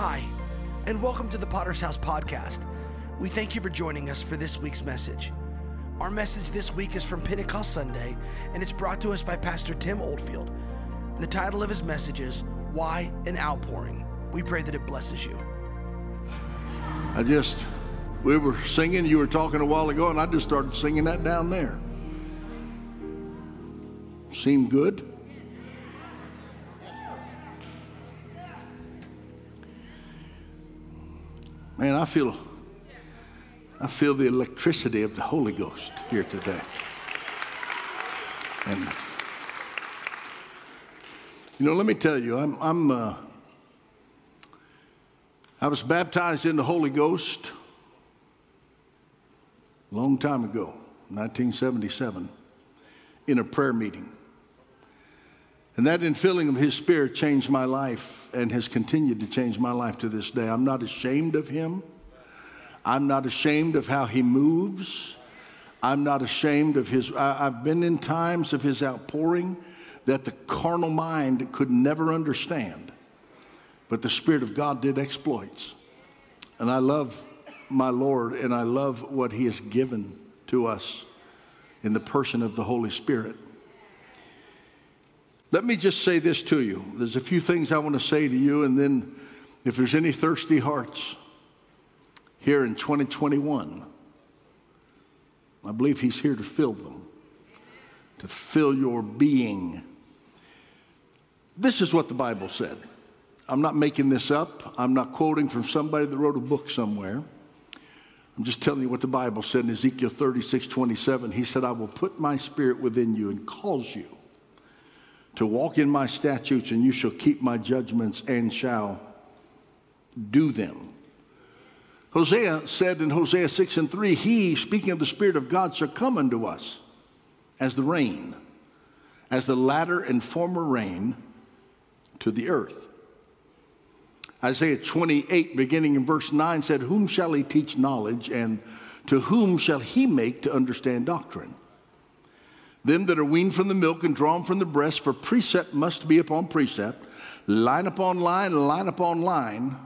Hi, and welcome to the Potter's House podcast. We thank you for joining us for this week's message. Our message this week is from Pentecost Sunday, and it's brought to us by Pastor Tim Oldfield. The title of his message is Why an Outpouring. We pray that it blesses you. I just, we were singing, you were talking a while ago, and I just started singing that down there. Seemed good? Man, I feel I feel the electricity of the Holy Ghost here today. And you know, let me tell you, I'm, I'm uh, I was baptized in the Holy Ghost a long time ago, 1977, in a prayer meeting. And that infilling of His Spirit changed my life and has continued to change my life to this day. I'm not ashamed of Him. I'm not ashamed of how He moves. I'm not ashamed of His. I, I've been in times of His outpouring that the carnal mind could never understand. But the Spirit of God did exploits. And I love my Lord and I love what He has given to us in the person of the Holy Spirit. Let me just say this to you. There's a few things I want to say to you, and then if there's any thirsty hearts here in 2021, I believe He's here to fill them, to fill your being. This is what the Bible said. I'm not making this up. I'm not quoting from somebody that wrote a book somewhere. I'm just telling you what the Bible said in Ezekiel 36 27. He said, I will put my spirit within you and cause you to walk in my statutes, and you shall keep my judgments and shall do them. Hosea said in Hosea 6 and 3, He, speaking of the Spirit of God, shall come unto us as the rain, as the latter and former rain to the earth. Isaiah 28, beginning in verse 9, said, Whom shall he teach knowledge, and to whom shall he make to understand doctrine? Them that are weaned from the milk and drawn from the breast, for precept must be upon precept, line upon line, line upon line,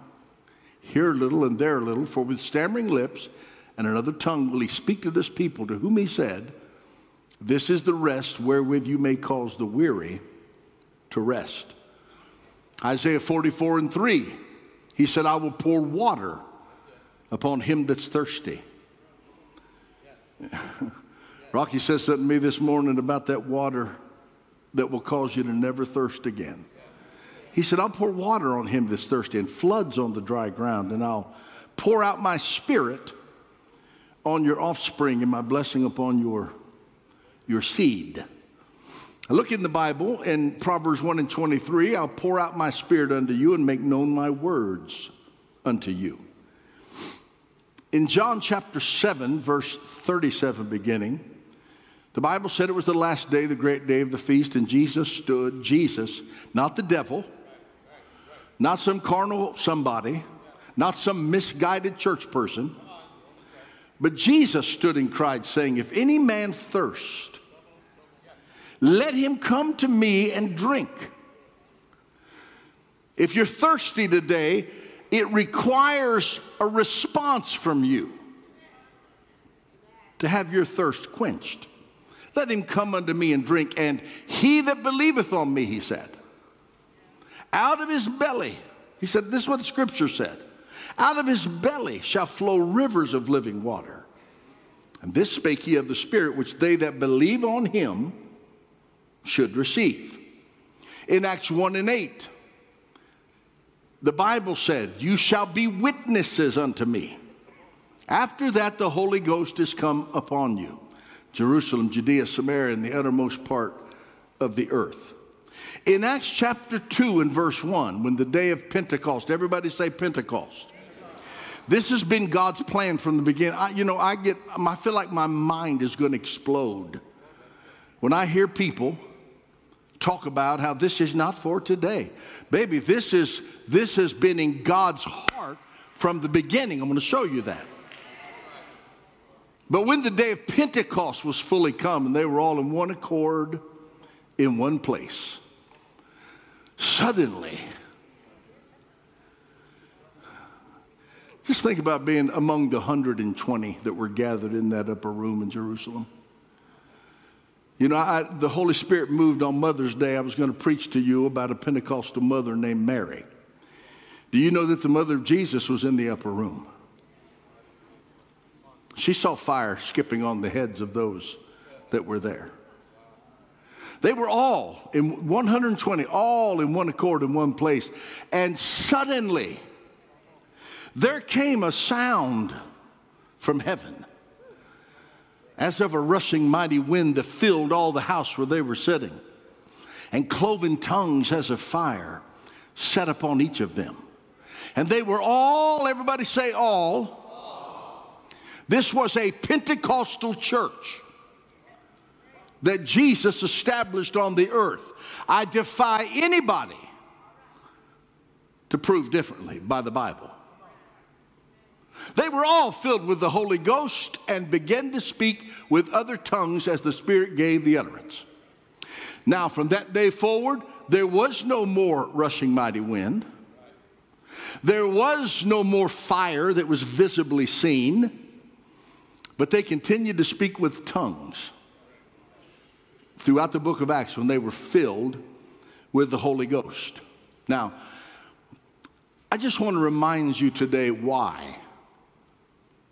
here a little and there a little, for with stammering lips and another tongue will he speak to this people to whom he said, This is the rest wherewith you may cause the weary to rest. Isaiah 44 and 3, he said, I will pour water upon him that's thirsty. Rocky says something to me this morning about that water that will cause you to never thirst again. He said, I'll pour water on him that's thirsty and floods on the dry ground, and I'll pour out my spirit on your offspring and my blessing upon your, your seed. I look in the Bible in Proverbs 1 and 23, I'll pour out my spirit unto you and make known my words unto you. In John chapter 7, verse 37 beginning, the Bible said it was the last day, the great day of the feast, and Jesus stood, Jesus, not the devil, not some carnal somebody, not some misguided church person, but Jesus stood and cried, saying, If any man thirst, let him come to me and drink. If you're thirsty today, it requires a response from you to have your thirst quenched. Let him come unto me and drink. And he that believeth on me, he said, out of his belly, he said, this is what the scripture said, out of his belly shall flow rivers of living water. And this spake he of the Spirit, which they that believe on him should receive. In Acts 1 and 8, the Bible said, You shall be witnesses unto me. After that, the Holy Ghost is come upon you. Jerusalem, Judea, Samaria, and the uttermost part of the earth. In Acts chapter 2 and verse 1, when the day of Pentecost, everybody say Pentecost. This has been God's plan from the beginning. I, you know, I get, I feel like my mind is going to explode when I hear people talk about how this is not for today. Baby, this is this has been in God's heart from the beginning. I'm going to show you that. But when the day of Pentecost was fully come and they were all in one accord in one place, suddenly Just think about being among the 120 that were gathered in that upper room in Jerusalem. You know, I, the Holy Spirit moved on Mother's Day. I was going to preach to you about a Pentecostal mother named Mary. Do you know that the mother of Jesus was in the upper room? She saw fire skipping on the heads of those that were there. They were all in 120, all in one accord in one place. And suddenly, there came a sound from heaven as of a rushing mighty wind that filled all the house where they were sitting, and cloven tongues as of fire set upon each of them. And they were all, everybody say all. This was a Pentecostal church that Jesus established on the earth. I defy anybody to prove differently by the Bible. They were all filled with the Holy Ghost and began to speak with other tongues as the Spirit gave the utterance. Now, from that day forward, there was no more rushing mighty wind. There was no more fire that was visibly seen, but they continued to speak with tongues throughout the book of Acts when they were filled with the Holy Ghost. Now, I just want to remind you today why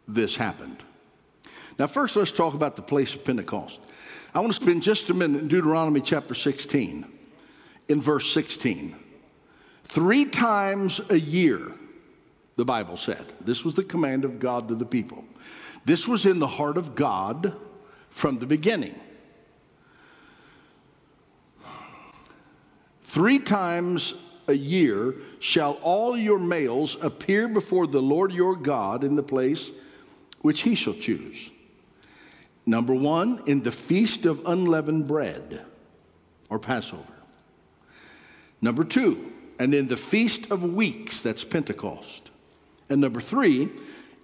this happened. Now, first, let's talk about the place of Pentecost. I want to spend just a minute in Deuteronomy chapter 16, in verse 16. Three times a year, the Bible said, this was the command of God to the people. This was in the heart of God from the beginning. Three times a year shall all your males appear before the Lord your God in the place which he shall choose. Number one, in the feast of unleavened bread or Passover. Number two, and in the feast of weeks, that's Pentecost. And number three,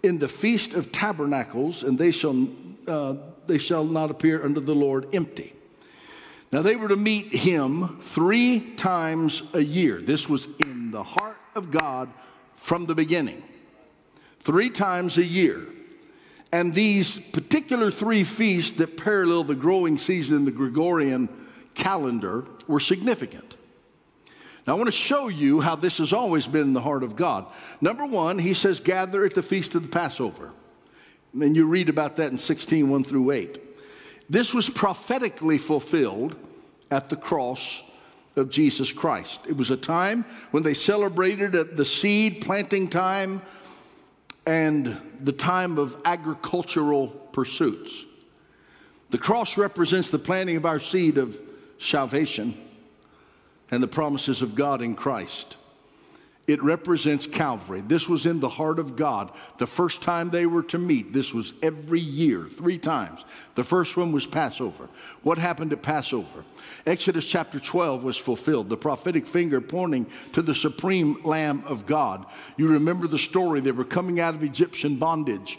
in the feast of tabernacles, and they shall, uh, they shall not appear unto the Lord empty. Now they were to meet him three times a year. This was in the heart of God from the beginning. Three times a year. And these particular three feasts that parallel the growing season in the Gregorian calendar were significant. Now, I want to show you how this has always been in the heart of God. Number one, he says, gather at the feast of the Passover. And you read about that in 16, 1 through 8. This was prophetically fulfilled at the cross of Jesus Christ. It was a time when they celebrated at the seed planting time and the time of agricultural pursuits. The cross represents the planting of our seed of salvation and the promises of God in Christ. It represents Calvary. This was in the heart of God. The first time they were to meet, this was every year, three times. The first one was Passover. What happened at Passover? Exodus chapter 12 was fulfilled, the prophetic finger pointing to the supreme Lamb of God. You remember the story, they were coming out of Egyptian bondage.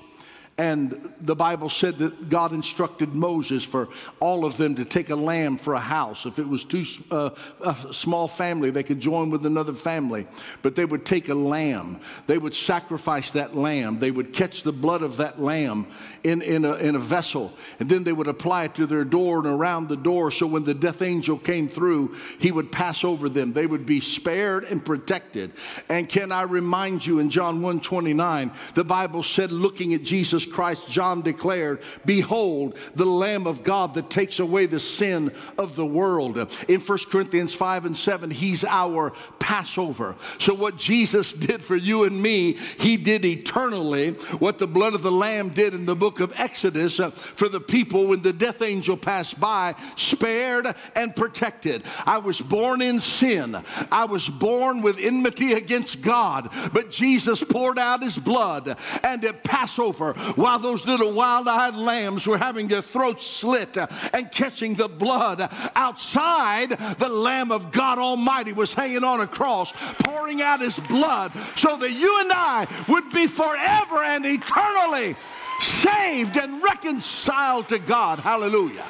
And the Bible said that God instructed Moses for all of them to take a lamb for a house. If it was too uh, a small family, they could join with another family. But they would take a lamb. They would sacrifice that lamb. They would catch the blood of that lamb in, in, a, in a vessel. And then they would apply it to their door and around the door. So when the death angel came through, he would pass over them. They would be spared and protected. And can I remind you in John 1 29, the Bible said, looking at Jesus Christ, John declared, Behold, the Lamb of God that takes away the sin of the world. In 1 Corinthians 5 and 7, He's our Passover. So, what Jesus did for you and me, He did eternally. What the blood of the Lamb did in the book of Exodus uh, for the people when the death angel passed by, spared and protected. I was born in sin, I was born with enmity against God, but Jesus poured out His blood and at Passover, while those little wild eyed lambs were having their throats slit and catching the blood outside, the Lamb of God Almighty was hanging on a cross, pouring out his blood so that you and I would be forever and eternally saved and reconciled to God. Hallelujah.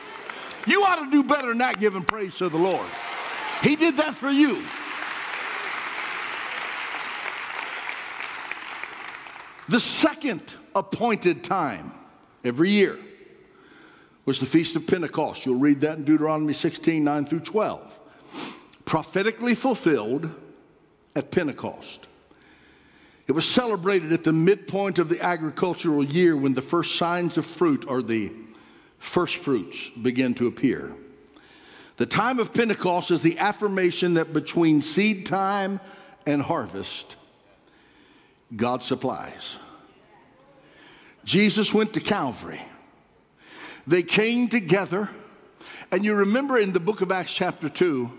You ought to do better than that, giving praise to the Lord. He did that for you. The second appointed time every year was the Feast of Pentecost. You'll read that in Deuteronomy 16 9 through 12. Prophetically fulfilled at Pentecost. It was celebrated at the midpoint of the agricultural year when the first signs of fruit or the first fruits begin to appear. The time of Pentecost is the affirmation that between seed time and harvest, God supplies. Jesus went to Calvary. They came together, and you remember in the book of Acts, chapter 2,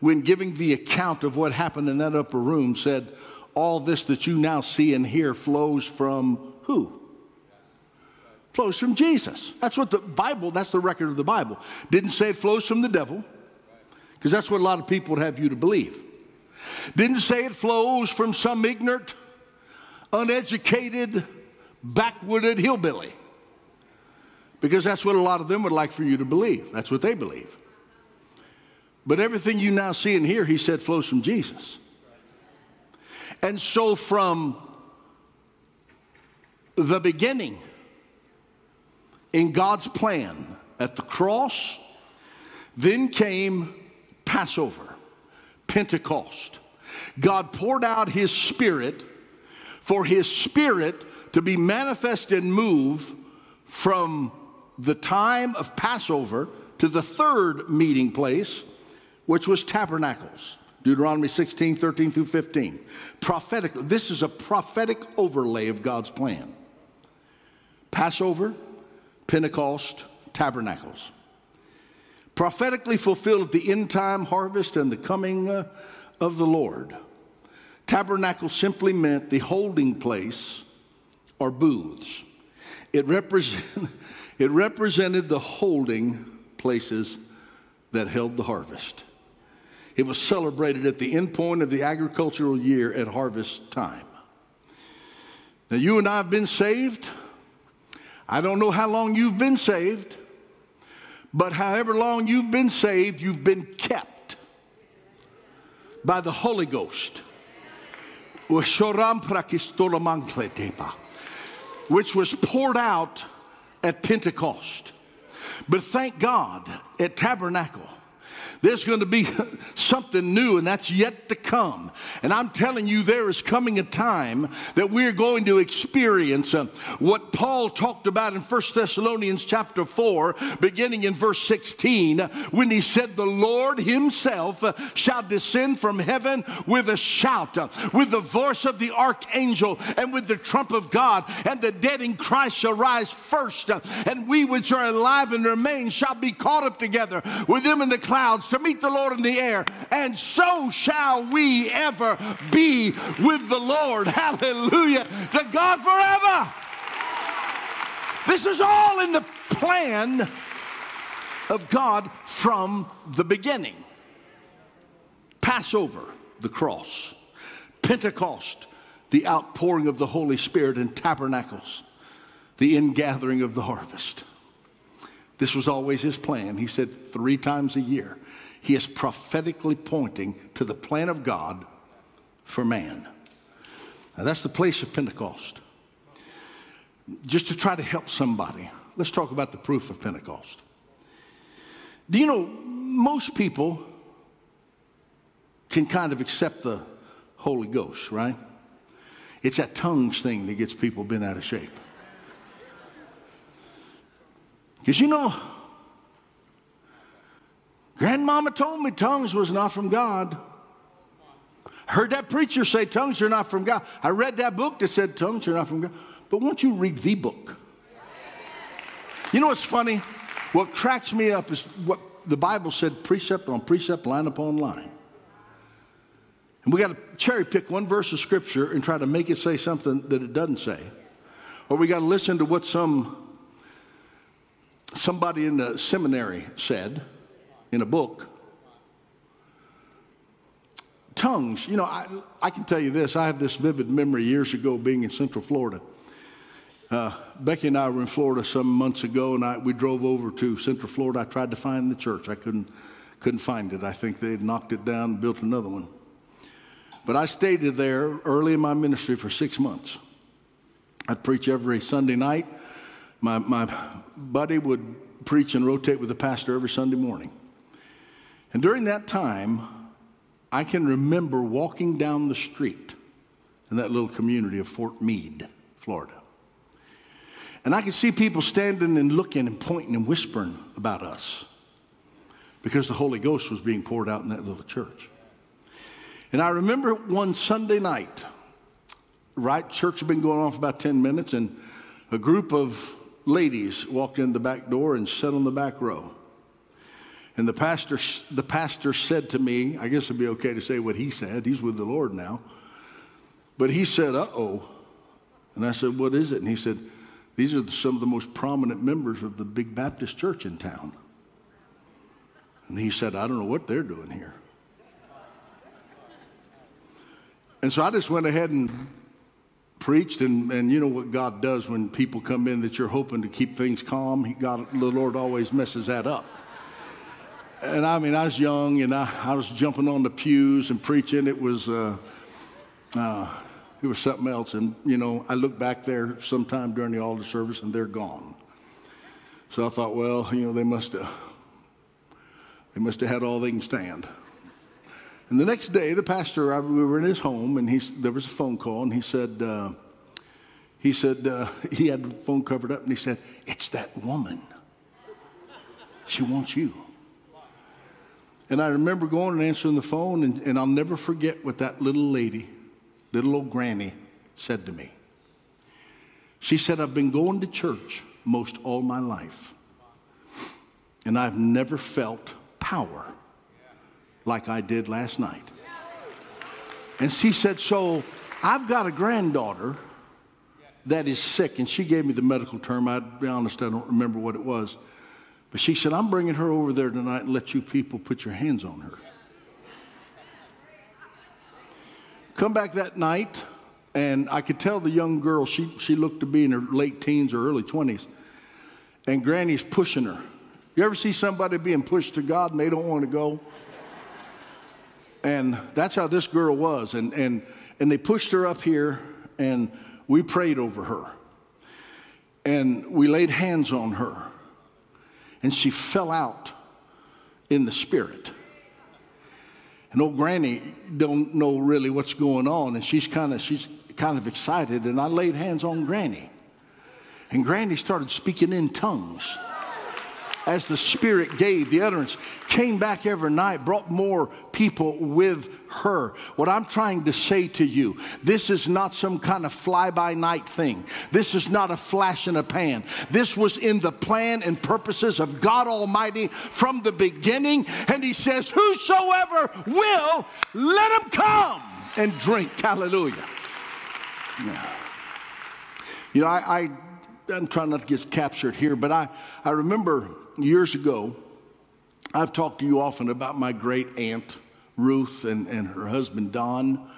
when giving the account of what happened in that upper room, said, All this that you now see and hear flows from who? Flows from Jesus. That's what the Bible, that's the record of the Bible. Didn't say it flows from the devil, because that's what a lot of people would have you to believe. Didn't say it flows from some ignorant, uneducated, backwooded hillbilly. Because that's what a lot of them would like for you to believe. That's what they believe. But everything you now see and hear, he said, flows from Jesus. And so from the beginning, in God's plan at the cross, then came Passover, Pentecost. God poured out his spirit for his spirit to be manifest and move from the time of Passover to the third meeting place, which was tabernacles. Deuteronomy 16, 13 through 15. Prophetic, this is a prophetic overlay of God's plan. Passover, Pentecost, tabernacles. Prophetically fulfilled at the end time harvest and the coming uh, of the Lord. Tabernacle simply meant the holding place or booths. It, represent, it represented the holding places that held the harvest. It was celebrated at the end point of the agricultural year at harvest time. Now, you and I have been saved. I don't know how long you've been saved, but however long you've been saved, you've been kept by the Holy Ghost which was poured out at Pentecost. But thank God at Tabernacle, there's going to be something new, and that's yet to come. And I'm telling you, there is coming a time that we're going to experience uh, what Paul talked about in 1 Thessalonians chapter 4, beginning in verse 16, when he said, The Lord himself uh, shall descend from heaven with a shout, uh, with the voice of the archangel, and with the trump of God, and the dead in Christ shall rise first, and we which are alive and remain shall be caught up together with them in the clouds to meet the Lord in the air, and so shall we ever be with the Lord. Hallelujah. To God forever. This is all in the plan of God from the beginning. Passover, the cross. Pentecost, the outpouring of the Holy Spirit, and tabernacles, the ingathering of the harvest. This was always his plan. He said three times a year he is prophetically pointing to the plan of God for man. Now, that's the place of Pentecost. Just to try to help somebody, let's talk about the proof of Pentecost. Do you know, most people can kind of accept the Holy Ghost, right? It's that tongues thing that gets people bent out of shape. Because you know, Grandmama told me tongues was not from God. Heard that preacher say tongues are not from God. I read that book that said tongues are not from God. But won't you read the book? You know what's funny? What cracks me up is what the Bible said precept on precept, line upon line. And we got to cherry pick one verse of scripture and try to make it say something that it doesn't say. Or we got to listen to what some somebody in the seminary said in a book. Tongues, you know, I, I can tell you this. I have this vivid memory years ago being in Central Florida. Uh, Becky and I were in Florida some months ago, and I, we drove over to Central Florida. I tried to find the church. I couldn't, couldn't find it. I think they had knocked it down and built another one. But I stayed there early in my ministry for six months. I'd preach every Sunday night. My, my buddy would preach and rotate with the pastor every Sunday morning. And during that time, I can remember walking down the street in that little community of Fort Meade, Florida. And I could see people standing and looking and pointing and whispering about us because the Holy Ghost was being poured out in that little church. And I remember one Sunday night, right, church had been going on for about 10 minutes, and a group of ladies walked in the back door and sat on the back row. And the pastor, the pastor said to me, I guess it'd be okay to say what he said. He's with the Lord now. But he said, uh oh. And I said, what is it? And he said, these are some of the most prominent members of the big Baptist church in town. And he said, I don't know what they're doing here. And so I just went ahead and preached, and, and you know what God does when people come in that you're hoping to keep things calm. He, God, the Lord always messes that up. And I mean, I was young, and I, I was jumping on the pews and preaching. It was, uh, uh, it was something else. And you know, I look back there sometime during the altar service, and they're gone. So I thought, well, you know, they must have, they must have had all they can stand. And the next day, the pastor, I, we were in his home, and he, there was a phone call, and he said, uh, he said, uh, he had the phone covered up, and he said, It's that woman. She wants you. And I remember going and answering the phone, and, and I'll never forget what that little lady, little old granny, said to me. She said, I've been going to church most all my life, and I've never felt power like I did last night. And she said, So I've got a granddaughter that is sick. And she gave me the medical term. I'd be honest, I don't remember what it was. But she said, I'm bringing her over there tonight and let you people put your hands on her. Come back that night, and I could tell the young girl, she, she looked to be in her late teens or early 20s, and Granny's pushing her. You ever see somebody being pushed to God and they don't want to go? And that's how this girl was. And, and, and they pushed her up here, and we prayed over her. And we laid hands on her. And she fell out in the spirit. And old granny don't know really what's going on, and she's kind of she's kind of excited. And I laid hands on granny, and granny started speaking in tongues as the Spirit gave. The utterance came back every night, brought more people with her. What I'm trying to say to you, this is not some kind of fly by night thing. This is not a flash in a pan. This was in the plan and purposes of God Almighty from the beginning. And He says, Whosoever will, let him come and drink. Hallelujah. Yeah. You know, I, I I'm trying not to get captured here, but I, I remember years ago, I've talked to you often about my great aunt, Ruth, and, and her husband, Don.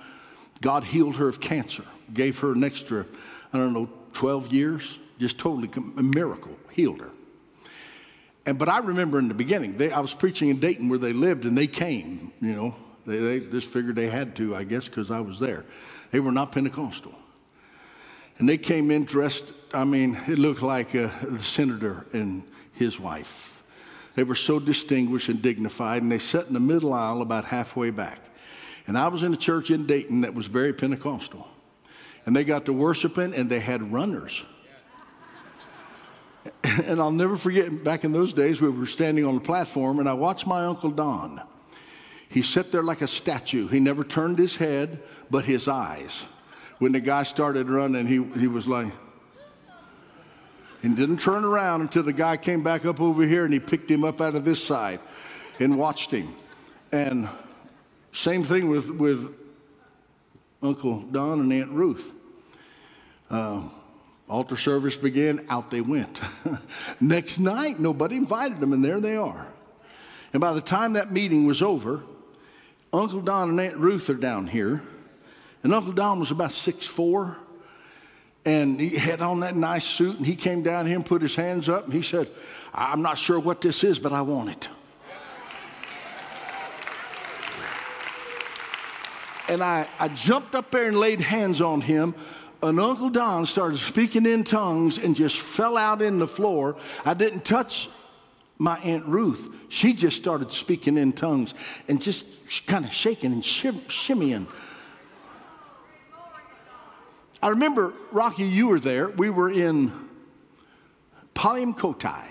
God healed her of cancer, gave her an extra, I don't know, 12 years, just totally a miracle, healed her. And, but I remember in the beginning, they, I was preaching in Dayton where they lived, and they came, you know. They, they just figured they had to, I guess, because I was there. They were not Pentecostal. And they came in dressed, I mean, it looked like uh, the senator and his wife. They were so distinguished and dignified, and they sat in the middle aisle about halfway back. And I was in a church in Dayton that was very Pentecostal. And they got to worshiping, and they had runners. and I'll never forget, back in those days, we were standing on the platform, and I watched my Uncle Don. He sat there like a statue. He never turned his head, but his eyes. When the guy started running, he, he was like, and didn't turn around until the guy came back up over here and he picked him up out of this side and watched him. And same thing with, with Uncle Don and Aunt Ruth. Uh, altar service began, out they went. Next night, nobody invited them, and there they are. And by the time that meeting was over, Uncle Don and Aunt Ruth are down here. And Uncle Don was about six four and he had on that nice suit and he came down here and put his hands up and he said i'm not sure what this is but i want it and i, I jumped up there and laid hands on him and Uncle Don started speaking in tongues and just fell out in the floor. I didn't touch my Aunt Ruth. She just started speaking in tongues and just kind of shaking and shim, shimmying. I remember, Rocky, you were there. We were in Palayamkottai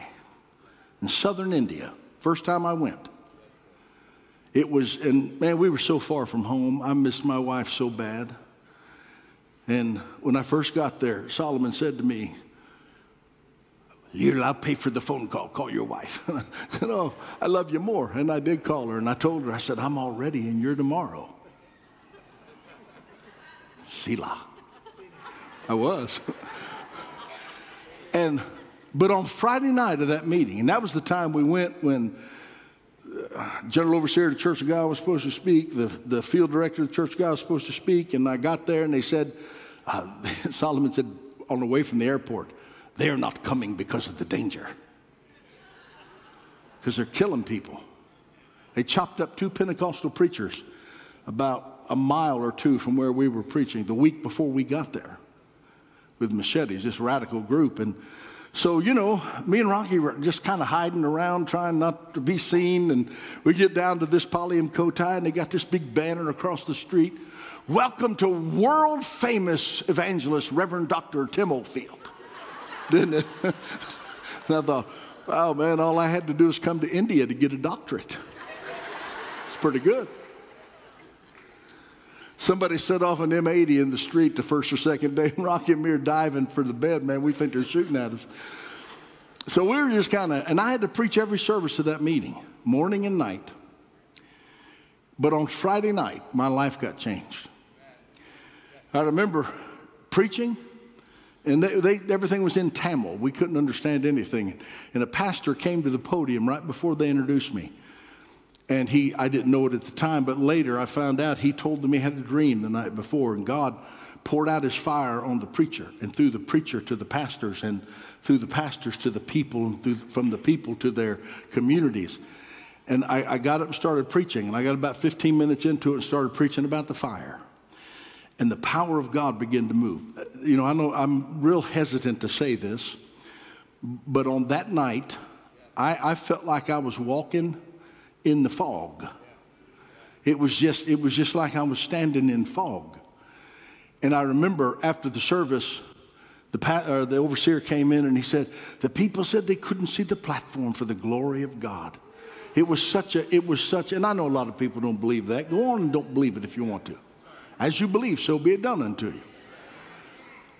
in southern India. First time I went. It was, and man, we were so far from home. I missed my wife so bad. And when I first got there, Solomon said to me, I'll pay for the phone call. Call your wife. Said, Oh, I love you more. And I did call her and I told her, I said, I'm already and you're tomorrow. Selah. I was. and, but on Friday night of that meeting, and that was the time we went when general overseer of the Church of God was supposed to speak. The, the field director of the Church of God was supposed to speak. And I got there and they said, uh, Solomon said on the way from the airport, they are not coming because of the danger. Because they're killing people. They chopped up two Pentecostal preachers about a mile or two from where we were preaching the week before we got there with machetes, this radical group. And so, you know, me and Rocky were just kind of hiding around, trying not to be seen. And we get down to this Palayamkottai, and they got this big banner across the street. Welcome to world famous evangelist Reverend Dr. Tim Oldfield. Didn't it? and I thought, oh man, all I had to do is come to India to get a doctorate. It's pretty good. Somebody set off an M80 in the street the first or second day, and Rocky and me are diving for the bed, man. We think they're shooting at us. So we were just kind of, and I had to preach every service of that meeting, morning and night. But on Friday night, my life got changed. I remember preaching, and they, they, everything was in Tamil. We couldn't understand anything. And a pastor came to the podium right before they introduced me. And he, I didn't know it at the time, but later I found out he told me he had a dream the night before, and God poured out his fire on the preacher, and through the preacher to the pastors, and through the pastors to the people, and through, from the people to their communities. And I, I got up and started preaching, and I got about 15 minutes into it and started preaching about the fire. And the power of God began to move. Uh, you know, I know I'm real hesitant to say this, but on that night, I, I felt like I was walking in the fog. It was just, it was just like I was standing in fog. And I remember after the service, the, or uh, the overseer came in and he said, The people said they couldn't see the platform for the glory of God. It was such a, it was such, and I know a lot of people don't believe that. Go on and don't believe it if you want to. As you believe, so be it done unto you.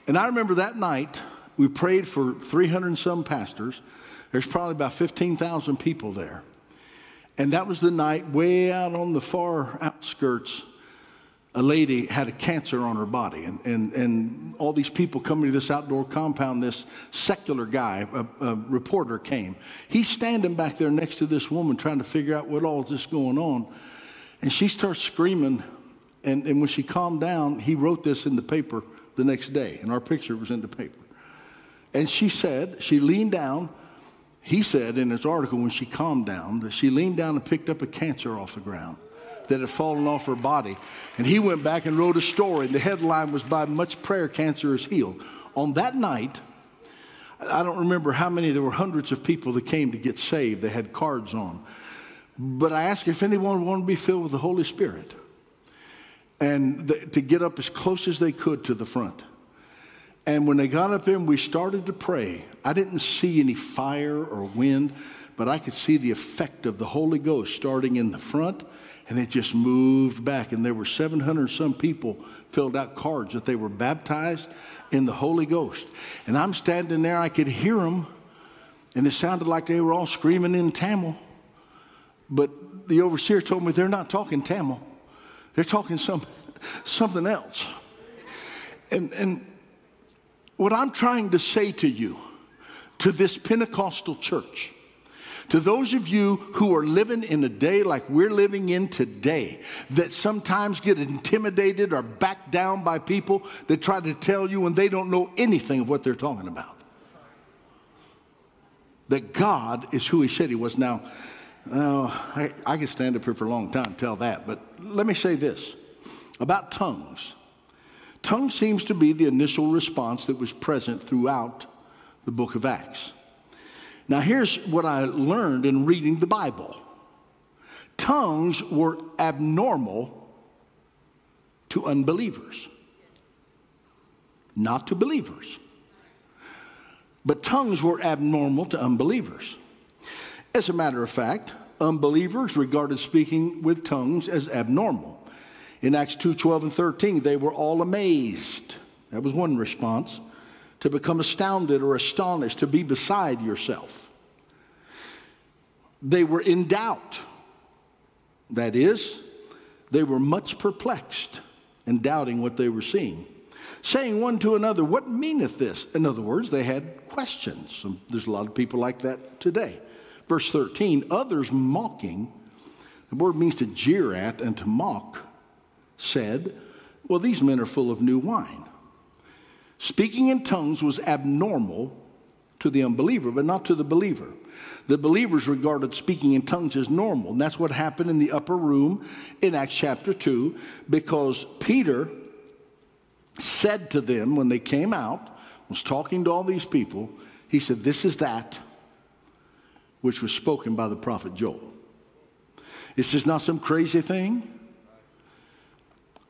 And I remember that night, we prayed for 300 and some pastors. There's probably about 15,000 people there. And that was the night, way out on the far outskirts, a lady had a cancer on her body. And, and, and all these people coming to this outdoor compound, this secular guy, a, a reporter came. He's standing back there next to this woman trying to figure out what all is this going on. And she starts screaming. And, and when she calmed down, he wrote this in the paper the next day. And our picture was in the paper. And she said, she leaned down he said in his article when she calmed down that she leaned down and picked up a cancer off the ground that had fallen off her body. And he went back and wrote a story, and the headline was By Much Prayer, Cancer is Healed. On that night, I don't remember how many, there were hundreds of people that came to get saved. They had cards on. But I asked if anyone wanted to be filled with the Holy Spirit and the, to get up as close as they could to the front. And when they got up there and we started to pray, I didn't see any fire or wind, but I could see the effect of the Holy Ghost starting in the front and it just moved back. And there were 700 some people filled out cards that they were baptized in the Holy Ghost. And I'm standing there, I could hear them, and it sounded like they were all screaming in Tamil. But the overseer told me they're not talking Tamil, they're talking some, something else. And, and what I'm trying to say to you, to this Pentecostal church, to those of you who are living in a day like we're living in today, that sometimes get intimidated or backed down by people that try to tell you when they don't know anything of what they're talking about. That God is who He said He was. Now, uh, I, I could stand up here for a long time and tell that, but let me say this about tongues. Tongue seems to be the initial response that was present throughout the book of Acts. Now, here's what I learned in reading the Bible tongues were abnormal to unbelievers, not to believers. But tongues were abnormal to unbelievers. As a matter of fact, unbelievers regarded speaking with tongues as abnormal. In Acts 2 12 and 13, they were all amazed. That was one response. To become astounded or astonished, to be beside yourself. They were in doubt. That is, they were much perplexed and doubting what they were seeing, saying one to another, What meaneth this? In other words, they had questions. There's a lot of people like that today. Verse 13, others mocking, the word means to jeer at and to mock, said, Well, these men are full of new wine. Speaking in tongues was abnormal to the unbeliever, but not to the believer. The believers regarded speaking in tongues as normal. And that's what happened in the upper room in Acts chapter 2, because Peter said to them when they came out, was talking to all these people, he said, This is that which was spoken by the prophet Joel. This is not some crazy thing.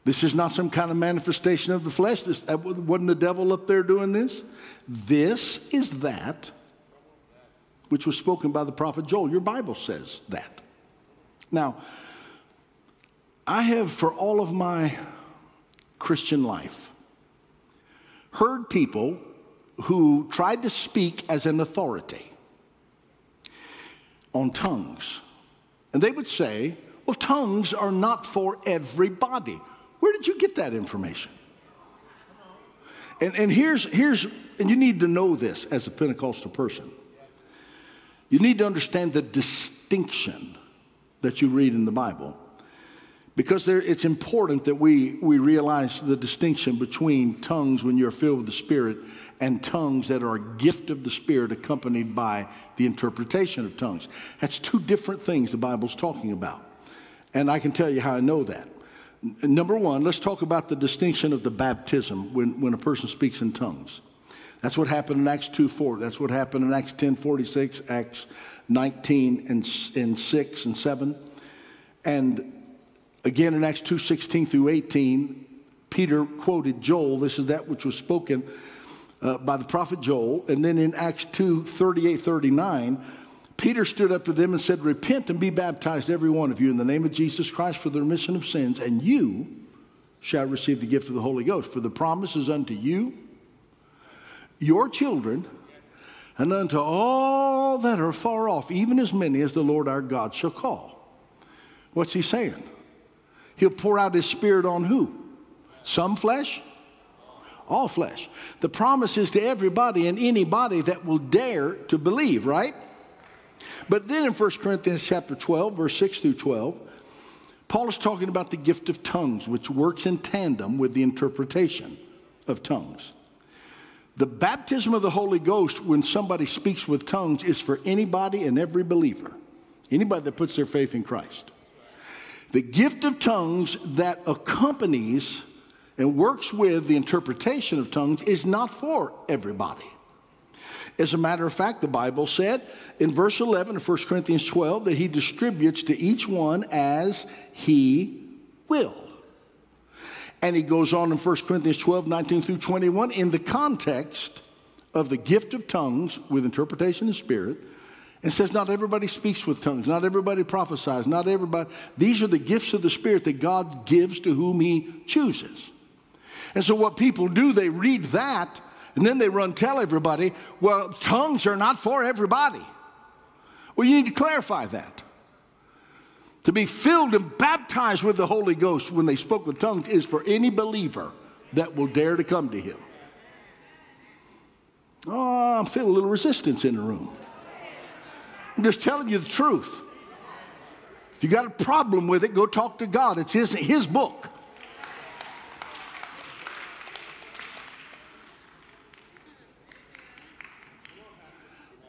This is not some kind of manifestation of the flesh. This, wasn't the devil up there doing this? This is that which was spoken by the prophet Joel. Your Bible says that. Now, I have, for all of my Christian life, heard people who tried to speak as an authority on tongues. And they would say, well, tongues are not for everybody. Where did you get that information? And, and here's, here's, and you need to know this as a Pentecostal person. You need to understand the distinction that you read in the Bible because there, it's important that we, we realize the distinction between tongues when you're filled with the Spirit and tongues that are a gift of the Spirit accompanied by the interpretation of tongues. That's two different things the Bible's talking about. And I can tell you how I know that. Number one, let's talk about the distinction of the baptism when, when a person speaks in tongues. That's what happened in Acts 2 4. That's what happened in Acts 10 46, Acts 19 and, and 6 and 7. And again in Acts 2 16 through 18, Peter quoted Joel. This is that which was spoken uh, by the prophet Joel. And then in Acts 2 38 39, Peter stood up to them and said, Repent and be baptized, every one of you, in the name of Jesus Christ for the remission of sins, and you shall receive the gift of the Holy Ghost. For the promise is unto you, your children, and unto all that are far off, even as many as the Lord our God shall call. What's he saying? He'll pour out his spirit on who? Some flesh? All flesh. The promise is to everybody and anybody that will dare to believe, right? But then in 1 Corinthians chapter 12, verse 6 through 12, Paul is talking about the gift of tongues, which works in tandem with the interpretation of tongues. The baptism of the Holy Ghost, when somebody speaks with tongues, is for anybody and every believer, anybody that puts their faith in Christ. The gift of tongues that accompanies and works with the interpretation of tongues is not for everybody. As a matter of fact, the Bible said in verse 11 of 1 Corinthians 12 that he distributes to each one as he will. And he goes on in 1 Corinthians 12, 19 through 21 in the context of the gift of tongues with interpretation of spirit and says, Not everybody speaks with tongues, not everybody prophesies, not everybody. These are the gifts of the Spirit that God gives to whom He chooses. And so, what people do, they read that and then they run tell everybody, Well, tongues are not for everybody. Well, you need to clarify that. To be filled and baptized with the Holy Ghost when they spoke with tongues is for any believer that will dare to come to Him. Oh, I'm feeling a little resistance in the room. I'm just telling you the truth. If you got a problem with it, go talk to God. It's His, his book.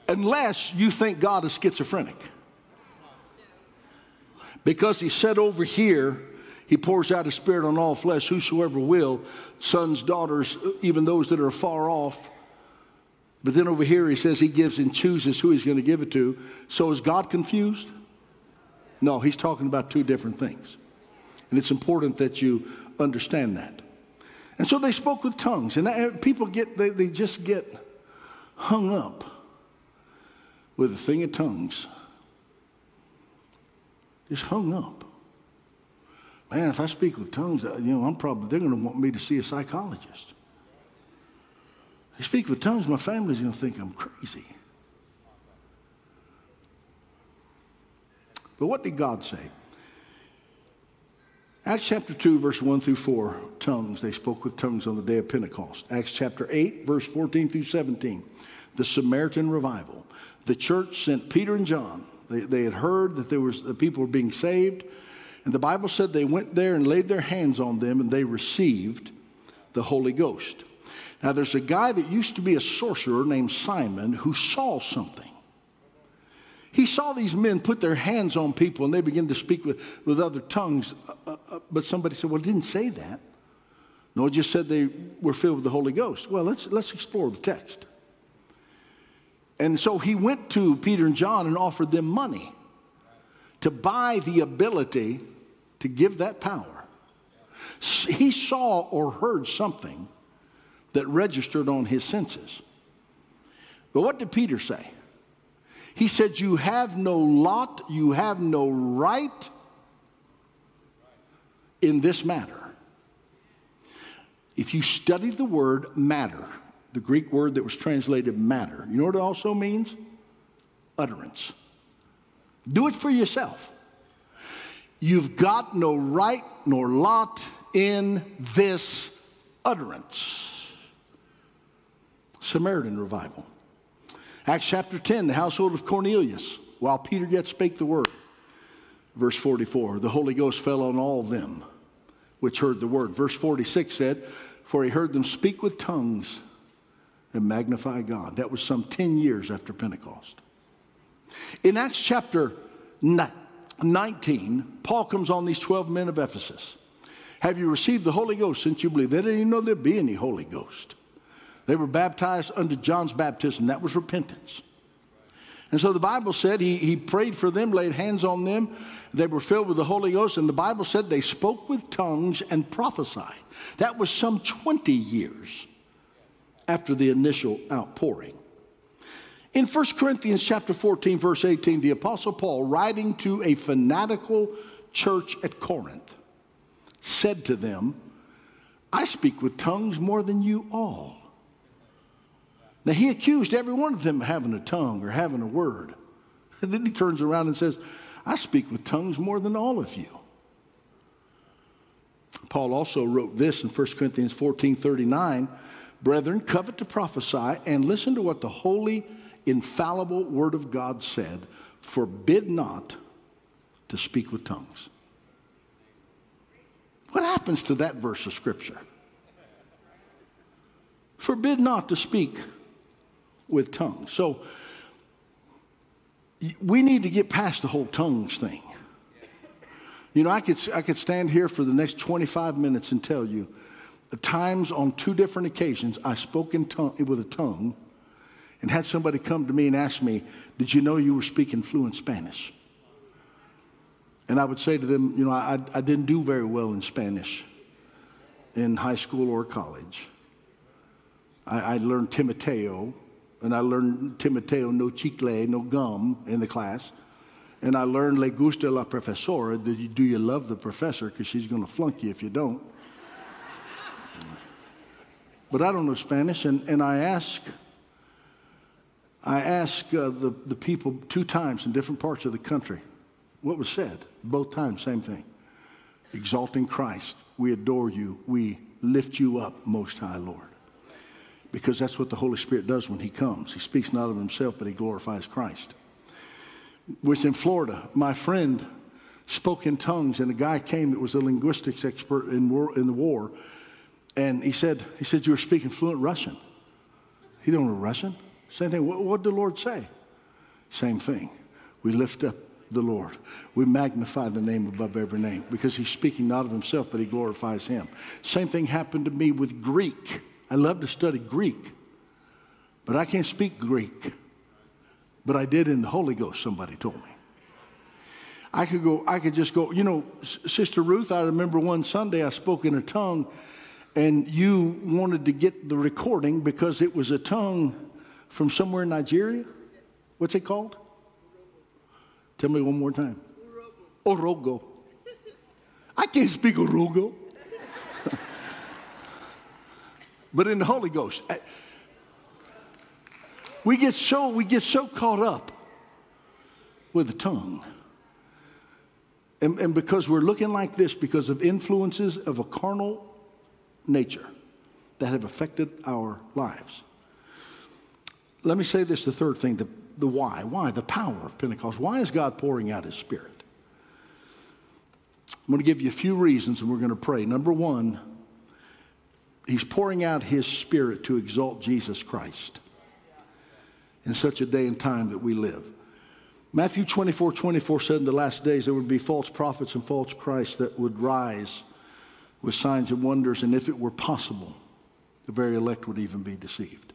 Unless you think God is schizophrenic. Because He said over here He pours out his spirit on all flesh, whosoever will, sons, daughters, even those that are far off. But then over here he says he gives and chooses who he's going to give it to. So is God confused? No, he's talking about two different things. And it's important that you understand that. And so they spoke with tongues. And people get, they, they just get hung up with a thing of tongues. Just hung up. Man, if I speak with tongues, uh, you know, I'm probably, they're going to want me to see a psychologist. I speak with tongues, my family's going to think I'm crazy. But what did God say? Acts chapter 2, verse 1 through 4, tongues. They spoke with tongues on the day of Pentecost. Acts chapter 8, verse 14 through 17, the Samaritan revival. The church sent Peter and John. They, they had heard that there was the people were being saved. And the Bible said they went there and laid their hands on them and they received the Holy Ghost. Now, there's a guy that used to be a sorcerer named Simon who saw something. He saw these men put their hands on people and they began to speak with, with other tongues. Uh, uh, uh, but somebody said, well, it didn't say that. No, it just said they were filled with the Holy Ghost. Well, let's, let's explore the text. And so he went to Peter and John and offered them money to buy the ability to give that power. He saw or heard something that registered on his senses. But what did Peter say? He said, You have no lot, you have no right in this matter. If you study the word matter, the Greek word that was translated matter, you know what it also means? Utterance. Do it for yourself. You've got no right nor lot in this utterance. Samaritan revival. Acts chapter 10, the household of Cornelius, while Peter yet spake the word. Verse 44, the Holy Ghost fell on all them which heard the word. Verse 46 said, For he heard them speak with tongues and magnify God. That was some 10 years after Pentecost. In Acts chapter 19, Paul comes on these 12 men of Ephesus. Have you received the Holy Ghost since you believe? They didn't even know there'd be any Holy Ghost. They were baptized under John's baptism. That was repentance. And so the Bible said he, he prayed for them, laid hands on them. They were filled with the Holy Ghost. And the Bible said they spoke with tongues and prophesied. That was some 20 years after the initial outpouring. In 1 Corinthians chapter 14, verse 18, the Apostle Paul, writing to a fanatical church at Corinth, said to them, I speak with tongues more than you all. Now, he accused every one of them of having a tongue or having a word. And then he turns around and says, I speak with tongues more than all of you. Paul also wrote this in 1 Corinthians 14 39 Brethren, covet to prophesy and listen to what the holy, infallible word of God said. Forbid not to speak with tongues. What happens to that verse of scripture? Forbid not to speak with tongues. So we need to get past the whole tongues thing. You know, I could, I could stand here for the next 25 minutes and tell you times on two different occasions I spoke in tongue, with a tongue and had somebody come to me and ask me, Did you know you were speaking fluent Spanish? And I would say to them, You know, I, I didn't do very well in Spanish in high school or college. I, I learned Timoteo, and I learned Timoteo no chicle, no gum in the class. And I learned Le gusta la profesora, do you love the professor? Because she's going to flunk you if you don't. But I don't know Spanish, and, and I ask, I ask uh, the, the people two times in different parts of the country what was said. Both times, same thing. Exalting Christ, we adore you, we lift you up, Most High Lord because that's what the Holy Spirit does when He comes. He speaks not of Himself, but He glorifies Christ. Was in Florida. My friend spoke in tongues, and a guy came that was a linguistics expert in, war, in the war, and he said, he said, you were speaking fluent Russian. He don't know Russian. Same thing. What, what did the Lord say? Same thing. We lift up the Lord. We magnify the name above every name because he's speaking not of himself, but he glorifies him. Same thing happened to me with Greek. I love to study Greek, but I can't speak Greek. But I did in the Holy Ghost, somebody told me. I could go, I could just go, you know, Sister Ruth, I remember one Sunday I spoke in a tongue and you wanted to get the recording because it was a tongue from somewhere in Nigeria. What's it called? Tell me one more time. Orogo. I can't speak Orogo. but in the Holy Ghost, we get so we get so caught up with the tongue and, and because we're looking like this because of influences of a carnal nature that have affected our lives. Let me say this the third thing the, the why. Why? The power of Pentecost. Why is God pouring out his spirit? I'm going to give you a few reasons and we're going to pray. Number one, he's pouring out his spirit to exalt Jesus Christ in such a day and time that we live. Matthew 24, 24 said in the last days there would be false prophets and false Christs that would rise with signs and wonders, and if it were possible, the very elect would even be deceived.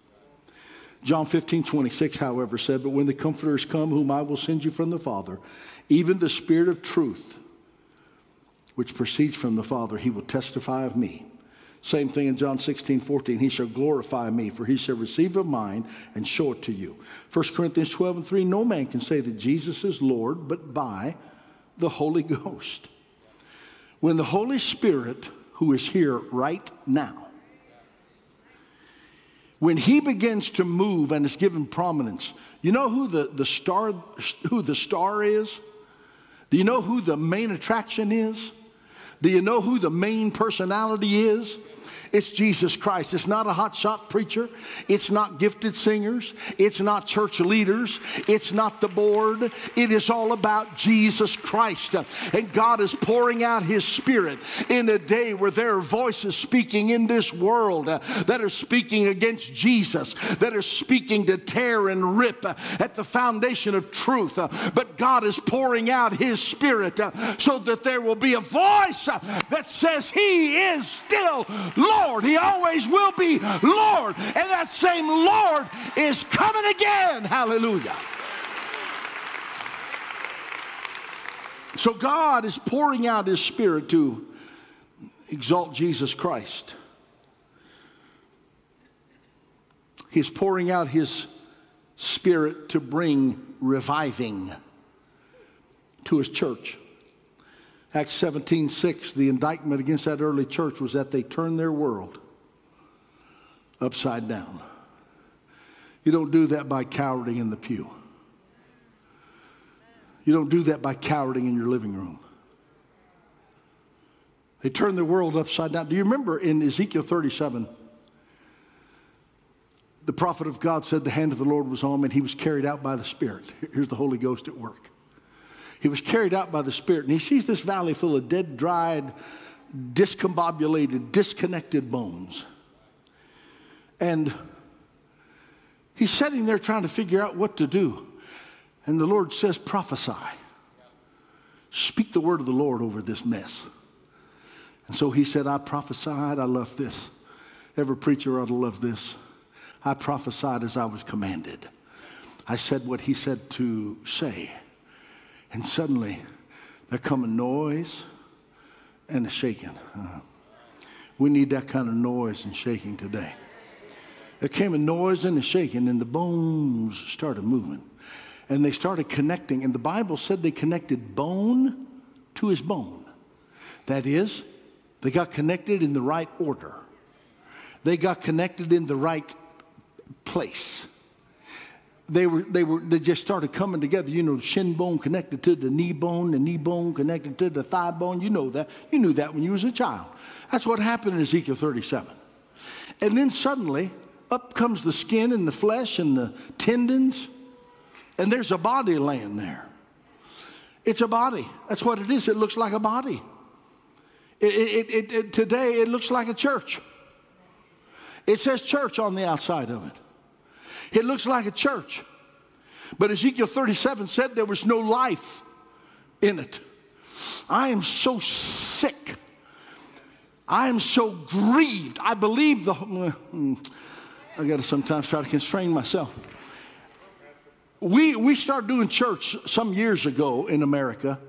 John 15, 26, however, said, But when the Comforter is come, whom I will send you from the Father, even the Spirit of truth, which proceeds from the Father, he will testify of me. Same thing in John 16, 14. He shall glorify me, for he shall receive of mine and show it to you. 1 Corinthians 12 and 3 No man can say that Jesus is Lord but by the Holy Ghost. When the Holy Spirit, who is here right now, when he begins to move and is given prominence, you know who the, the star who the star is? Do you know who the main attraction is? Do you know who the main personality is? It's Jesus Christ. It's not a hotshot preacher. It's not gifted singers. It's not church leaders. It's not the board. It is all about Jesus Christ. And God is pouring out His Spirit in a day where there are voices speaking in this world that are speaking against Jesus, that are speaking to tear and rip at the foundation of truth. But God is pouring out His Spirit so that there will be a voice that says He is still Lord. Lord. He always will be Lord. And that same Lord is coming again. Hallelujah. So God is pouring out his spirit to exalt Jesus Christ. He's pouring out his spirit to bring reviving to his church. Acts 17 6, the indictment against that early church was that they turned their world upside down. You don't do that by cowering in the pew. You don't do that by cowering in your living room. They turned the world upside down. Do you remember in Ezekiel 37? The prophet of God said the hand of the Lord was on him and he was carried out by the Spirit. Here's the Holy Ghost at work. He was carried out by the Spirit, and he sees this valley full of dead, dried, discombobulated, disconnected bones. And he's sitting there trying to figure out what to do. And the Lord says, prophesy. Speak the word of the Lord over this mess. And so he said, I prophesied. I love this. Every preacher ought to love this. I prophesied as I was commanded. I said what he said to say. And suddenly there come a noise and a shaking. Uh, we need that kind of noise and shaking today. There came a noise and a shaking, and the bones started moving. And they started connecting. And the Bible said they connected bone to his bone. That is, they got connected in the right order, they got connected in the right place they were they were they just started coming together. You know, shin bone connected to the knee bone, the knee bone connected to the thigh bone. You know that. You knew that when you was a child. That's what happened in Ezekiel 37. And then suddenly, up comes the skin and the flesh and the tendons, and there's a body laying there. It's a body. That's what it is. It looks like a body. It, it, it, today, it looks like a church. It says church on the outside of it. It looks like a church. But Ezekiel 37 said there was no life in it. I am so sick. I am so grieved. I believe the. I got to sometimes try to constrain myself. We, we started doing church some years ago in America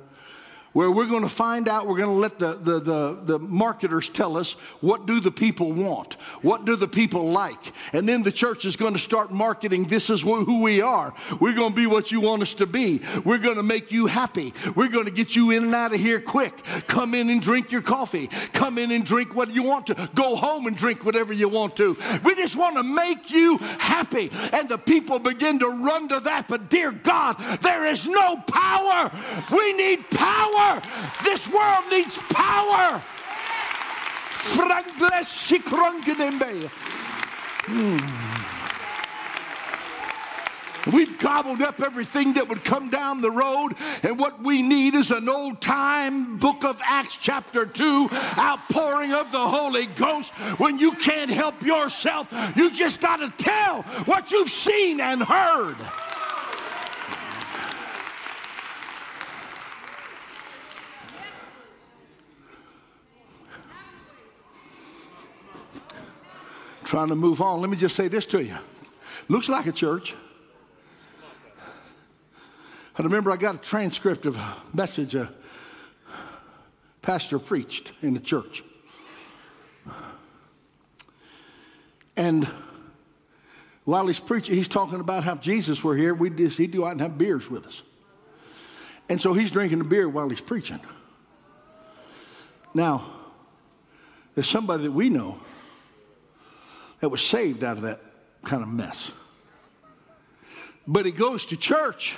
where we're going to find out, we're going to let the, the, the, the, marketers tell us what do the people want? What do the people like? And then the church is going to start marketing, this is who we are. We're going to be what you want us to be. We're going to make you happy. We're going to get you in and out of here quick. Come in and drink your coffee. Come in and drink what you want to. Go home and drink whatever you want to. We just want to make you happy. And the people begin to run to that. But dear God, there is no power. We need power power. This world needs power. Hmm. We've gobbled up everything that would come down the road, and what we need is an old time book of Acts, chapter 2, outpouring of the Holy Ghost. When you can't help yourself, you just got to tell what you've seen and heard. Trying to move on. Let me just say this to you. Looks like a church. I remember I got a transcript of a message a pastor preached in the church. And while he's preaching, he's talking about how Jesus were here. We just, he'd go out and have beers with us. And so he's drinking the beer while he's preaching. Now, there's somebody that we know that was saved out of that kind of mess. But he goes to church,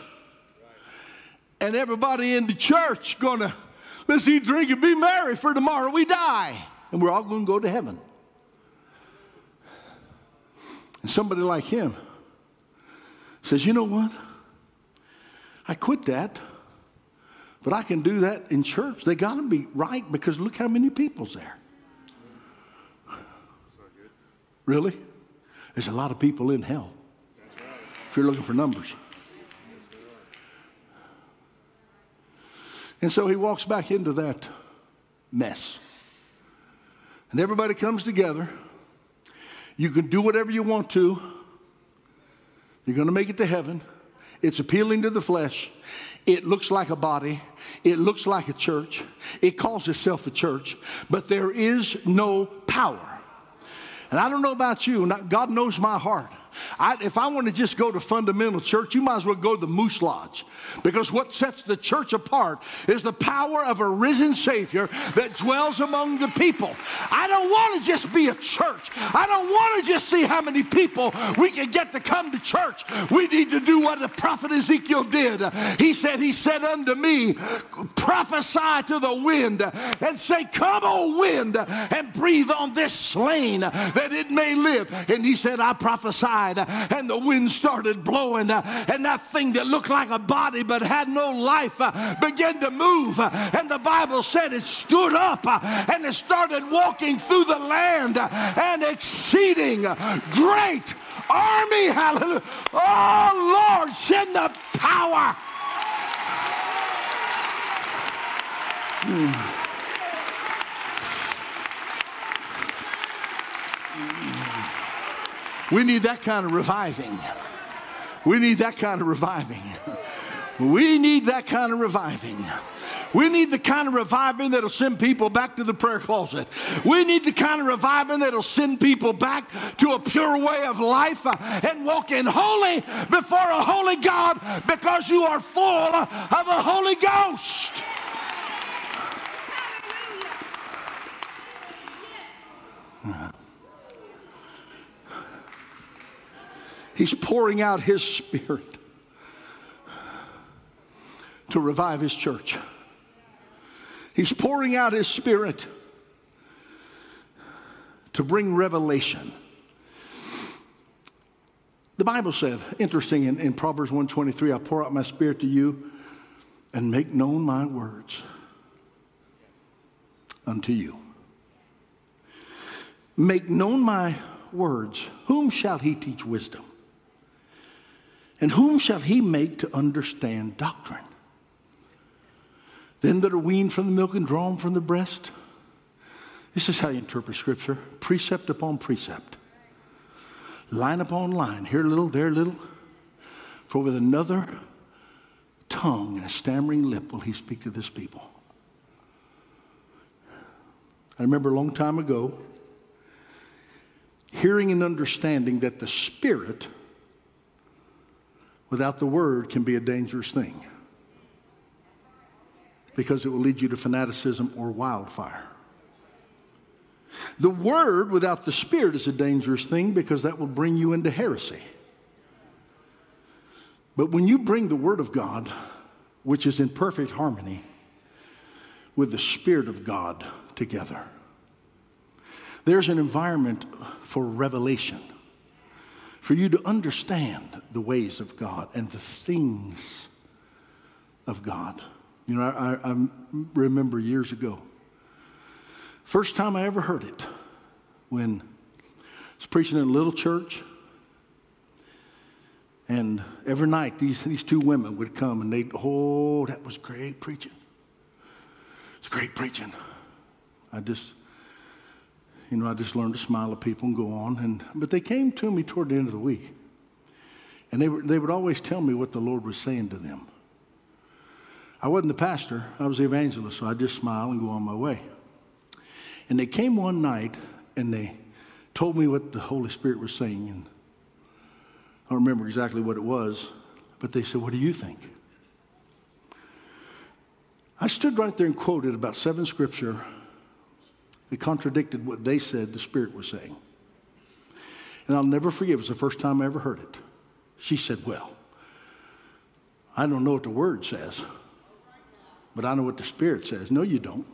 and everybody in the church gonna let's eat, drink, and be merry, for tomorrow we die, and we're all gonna go to heaven. And somebody like him says, you know what? I quit that, but I can do that in church. They got to be right because look how many people's there. Really? There's a lot of people in hell. If you're looking for numbers. And so he walks back into that mess. And everybody comes together. You can do whatever you want to. You're going to make it to heaven. It's appealing to the flesh. It looks like a body. It looks like a church. It calls itself a church, but there is no power and I don't know about you, God knows my heart. I, if I want to just go to fundamental church, you might as well go to the Moose Lodge. Because what sets the church apart is the power of a risen Savior that dwells among the people. I don't want to just be a church. I don't want to just see how many people we can get to come to church. We need to do what the prophet Ezekiel did. He said, He said unto me, prophesy to the wind and say, Come, O wind, and breathe on this slain that it may live. And he said, I prophesy and the wind started blowing and that thing that looked like a body but had no life uh, began to move. And the Bible said it stood up uh, and it started walking through the land uh, and exceeding great army. Hallelujah. Oh Lord send the power. Hmm. We need that kind of reviving. We need that kind of reviving. We need that kind of reviving. We need the kind of reviving that'll send people back to the prayer closet. We need the kind of reviving that'll send people back to a pure way of life and walking holy before a holy God because you are full of a Holy Ghost. He's pouring out His Spirit to revive His church. He's pouring out His Spirit to bring revelation. The Bible said, interesting in, in Proverbs 123, I pour out my spirit to you and make known my words unto you. Make known my words. Whom shall he teach wisdom? And whom shall he make to understand doctrine? Them that are weaned from the milk and drawn from the breast. This is how you interpret Scripture precept upon precept, line upon line, here a little, there a little. For with another tongue and a stammering lip will he speak to this people. I remember a long time ago hearing and understanding that the Spirit without the Word can be a dangerous thing because it will lead you to fanaticism or wildfire. The Word without the Spirit is a dangerous thing because that will bring you into heresy. But when you bring the Word of God, which is in perfect harmony with the Spirit of God together, there's an environment for revelation, for you to understand the ways of God and the things of God. You know, I, I remember years ago, first time I ever heard it when I was preaching in a little church. And every night, these, these two women would come and they'd, oh, that was great preaching. It's great preaching. I just, you know, I just learned to smile at people and go on. And, but they came to me toward the end of the week. And they, were, they would always tell me what the Lord was saying to them. I wasn't the pastor, I was the evangelist, so I just smile and go on my way. And they came one night and they told me what the Holy Spirit was saying. And I don't remember exactly what it was, but they said, What do you think? I stood right there and quoted about seven scripture that contradicted what they said the Spirit was saying. And I'll never forget, it was the first time I ever heard it. She said, Well, I don't know what the Word says, but I know what the Spirit says. No, you don't.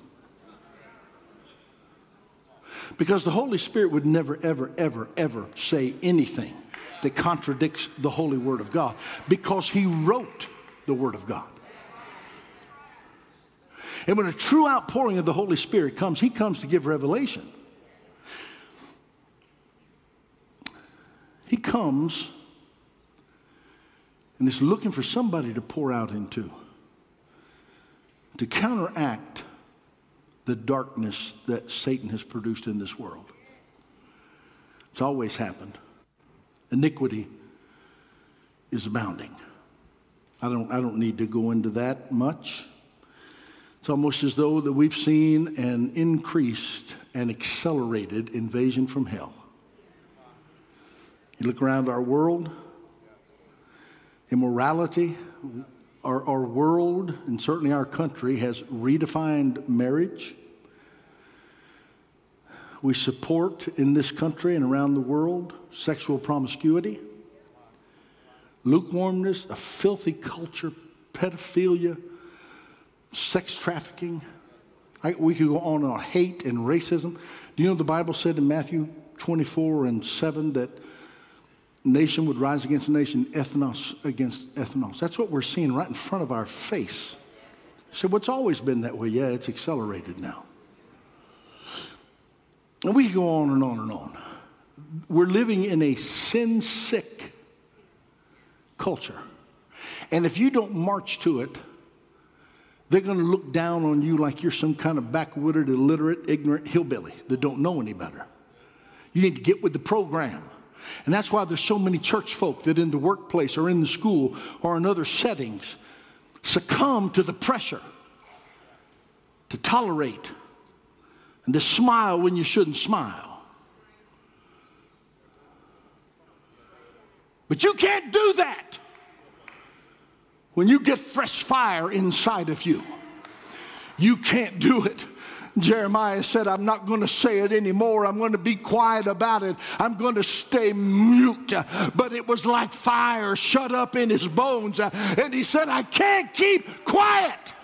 Because the Holy Spirit would never, ever, ever, ever say anything that contradicts the holy word of God because he wrote the word of God. And when a true outpouring of the Holy Spirit comes, he comes to give revelation. He comes and is looking for somebody to pour out into, to counteract the darkness that Satan has produced in this world. It's always happened iniquity is abounding. I don't, I don't need to go into that much. It's almost as though that we've seen an increased and accelerated invasion from hell. You look around our world, immorality, our, our world, and certainly our country, has redefined marriage. We support in this country and around the world sexual promiscuity, lukewarmness, a filthy culture, pedophilia, sex trafficking. I, we could go on and on. Hate and racism. Do you know the Bible said in Matthew 24 and 7 that nation would rise against nation, ethnos against ethnos? That's what we're seeing right in front of our face. So, what's always been that way? Yeah, it's accelerated now. And we can go on and on and on. We're living in a sin sick culture. And if you don't march to it, they're going to look down on you like you're some kind of backwooted, illiterate, ignorant hillbilly that don't know any better. You need to get with the program. And that's why there's so many church folk that in the workplace or in the school or in other settings succumb to the pressure to tolerate and to smile when you shouldn't smile. But you can't do that when you get fresh fire inside of you. You can't do it. Jeremiah said, I'm not going to say it anymore. I'm going to be quiet about it. I'm going to stay mute. But it was like fire shut up in his bones. Uh, and he said, I can't keep quiet.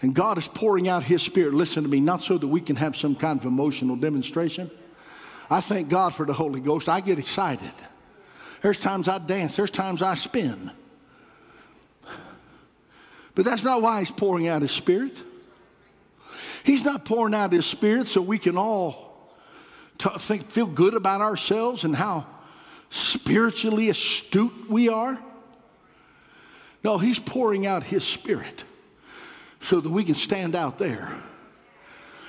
And God is pouring out His Spirit, listen to me, not so that we can have some kind of emotional demonstration. I thank God for the Holy Ghost. I get excited. There's times I dance, there's times I spin. But that's not why He's pouring out His Spirit. He's not pouring out His Spirit so we can all t- think, feel good about ourselves and how spiritually astute we are. No, He's pouring out His Spirit so that we can stand out there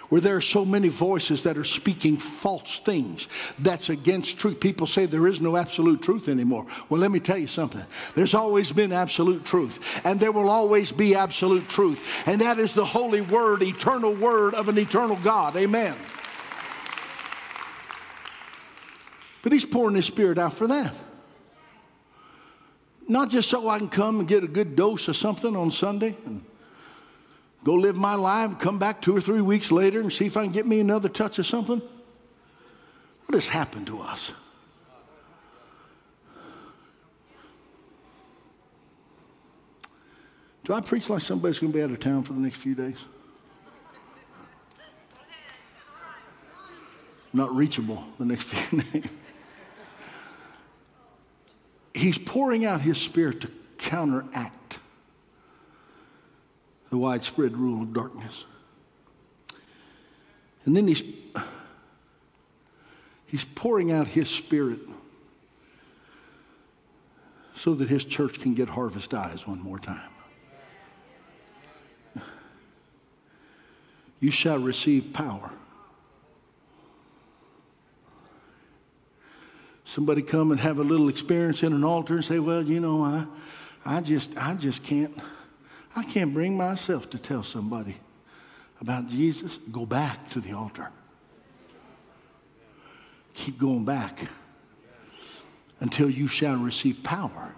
where there are so many voices that are speaking false things that's against truth. People say there is no absolute truth anymore. Well, let me tell you something. There's always been absolute truth, and there will always be absolute truth, and that is the holy word, eternal word of an eternal God. Amen. But He's pouring His Spirit out for that. Not just so I can come and get a good dose of something on Sunday and go live my life, come back two or three weeks later and see if I can get me another touch of something? What has happened to us? Do I preach like somebody's going to be out of town for the next few days? Not reachable the next few days. He's pouring out his spirit to counteract the widespread rule of darkness. And then he's, he's pouring out his spirit so that his church can get harvest eyes one more time. You shall receive power. Somebody come and have a little experience in an altar and say, well, you know, I, I just, I just can't. I can't bring myself to tell somebody about Jesus. Go back to the altar. Keep going back until you shall receive power.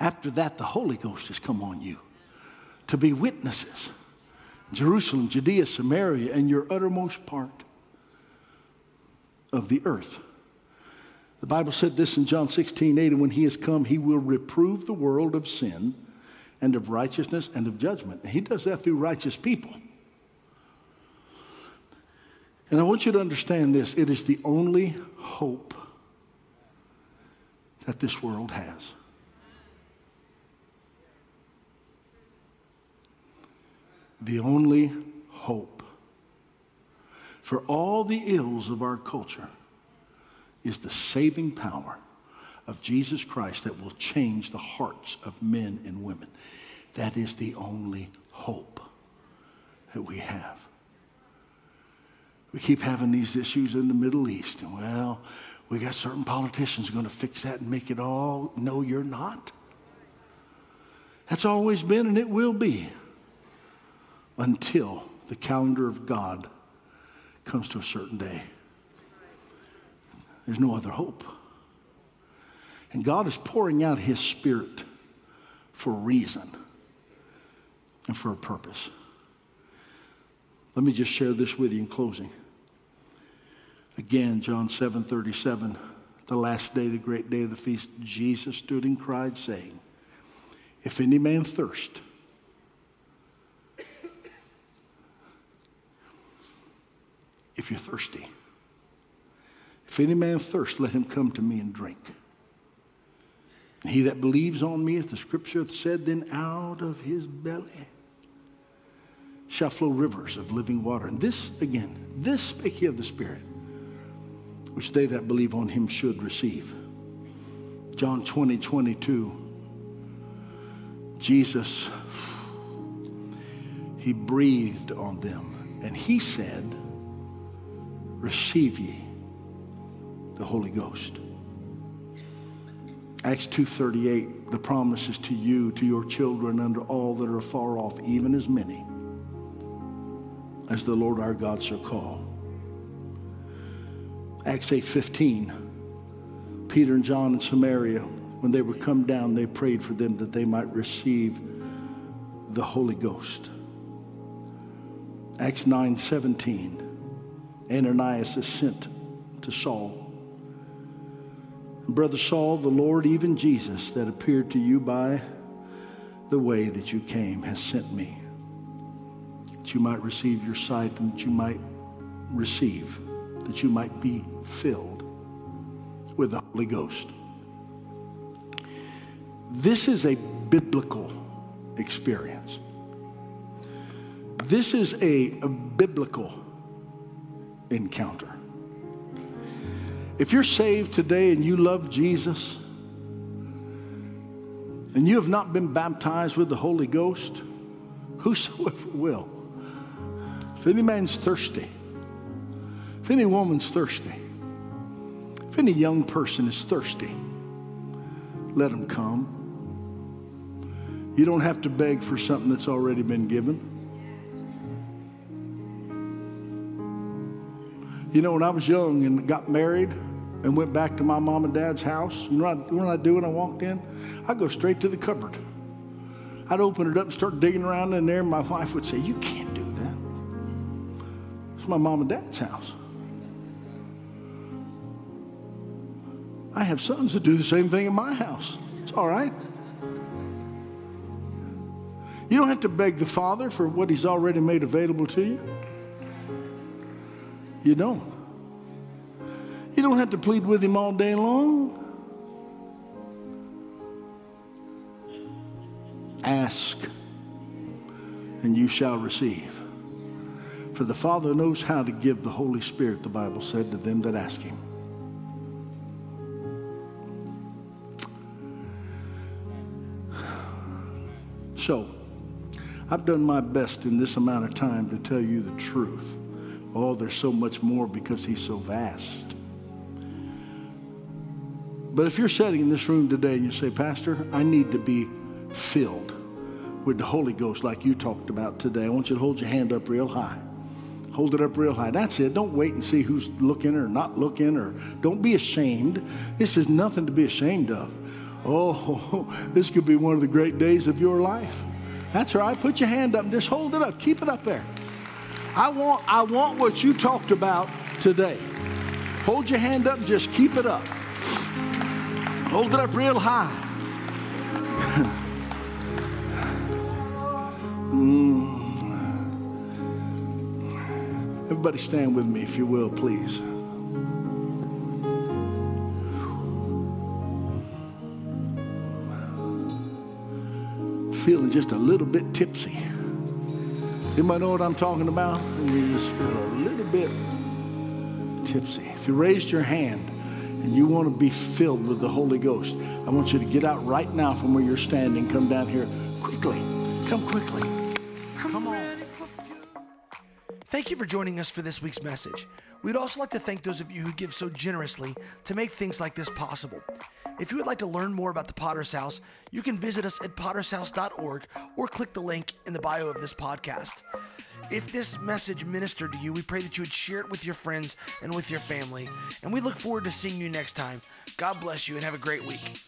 After that, the Holy Ghost has come on you to be witnesses. Jerusalem, Judea, Samaria, and your uttermost part of the earth. The Bible said this in John 16, 8, and when he has come, he will reprove the world of sin and of righteousness and of judgment. he does that through righteous people. And I want you to understand this it is the only hope that this world has. The only hope for all the ills of our culture is the saving power of Jesus Christ that will change the hearts of men and women. That is the only hope that we have. We keep having these issues in the Middle East, and well, we got certain politicians going to fix that and make it all. No, you're not. That's always been, and it will be until the calendar of God comes to a certain day. There's no other hope. And God is pouring out His Spirit for a reason and for a purpose. Let me just share this with you in closing. Again, John 7 37, the last day, the great day of the feast, Jesus stood and cried, saying, If any man thirst, if you're thirsty, if any man thirst, let him come to me and drink. He that believes on me, as the scripture hath said, then out of his belly shall flow rivers of living water. And this, again, this spake he of the Spirit, which they that believe on him should receive. John 20, 22. Jesus, he breathed on them, and he said, Receive ye the Holy Ghost. Acts 2:38 the promise is to you to your children to all that are far off even as many as the Lord our God shall call. Acts 8:15 Peter and John in Samaria when they were come down they prayed for them that they might receive the Holy Ghost. Acts 9:17 Ananias is sent to Saul. Brother Saul, the Lord, even Jesus, that appeared to you by the way that you came, has sent me, that you might receive your sight and that you might receive, that you might be filled with the Holy Ghost. This is a biblical experience. This is a, a biblical encounter. If you're saved today and you love Jesus, and you have not been baptized with the Holy Ghost, whosoever will. If any man's thirsty, if any woman's thirsty, if any young person is thirsty, let them come. You don't have to beg for something that's already been given. You know, when I was young and got married and went back to my mom and dad's house, you know what I, what I do when I walked in? I'd go straight to the cupboard. I'd open it up and start digging around in there, and my wife would say, You can't do that. It's my mom and dad's house. I have sons that do the same thing in my house. It's all right. You don't have to beg the Father for what He's already made available to you. You don't. You don't have to plead with Him all day long. Ask, and you shall receive. For the Father knows how to give the Holy Spirit, the Bible said, to them that ask Him. So, I've done my best in this amount of time to tell you the truth. Oh, there's so much more because He's so vast. But if you're sitting in this room today and you say, Pastor, I need to be filled with the Holy Ghost like you talked about today, I want you to hold your hand up real high. Hold it up real high. That's it. Don't wait and see who's looking or not looking, or don't be ashamed. This is nothing to be ashamed of. Oh, this could be one of the great days of your life. That's right. Put your hand up and just hold it up. Keep it up there. I want, I want what you talked about today. Hold your hand up and just keep it up. Hold it up real high. mm. Everybody stand with me, if you will, please. Feeling just a little bit tipsy. Anybody know what I'm talking about? You just feel a little bit tipsy. If you raised your hand and you want to be filled with the Holy Ghost, I want you to get out right now from where you're standing. Come down here quickly. Come quickly. Come on. Thank you for joining us for this week's message. We'd also like to thank those of you who give so generously to make things like this possible. If you would like to learn more about the Potter's House, you can visit us at pottershouse.org or click the link in the bio of this podcast. If this message ministered to you, we pray that you would share it with your friends and with your family. And we look forward to seeing you next time. God bless you and have a great week.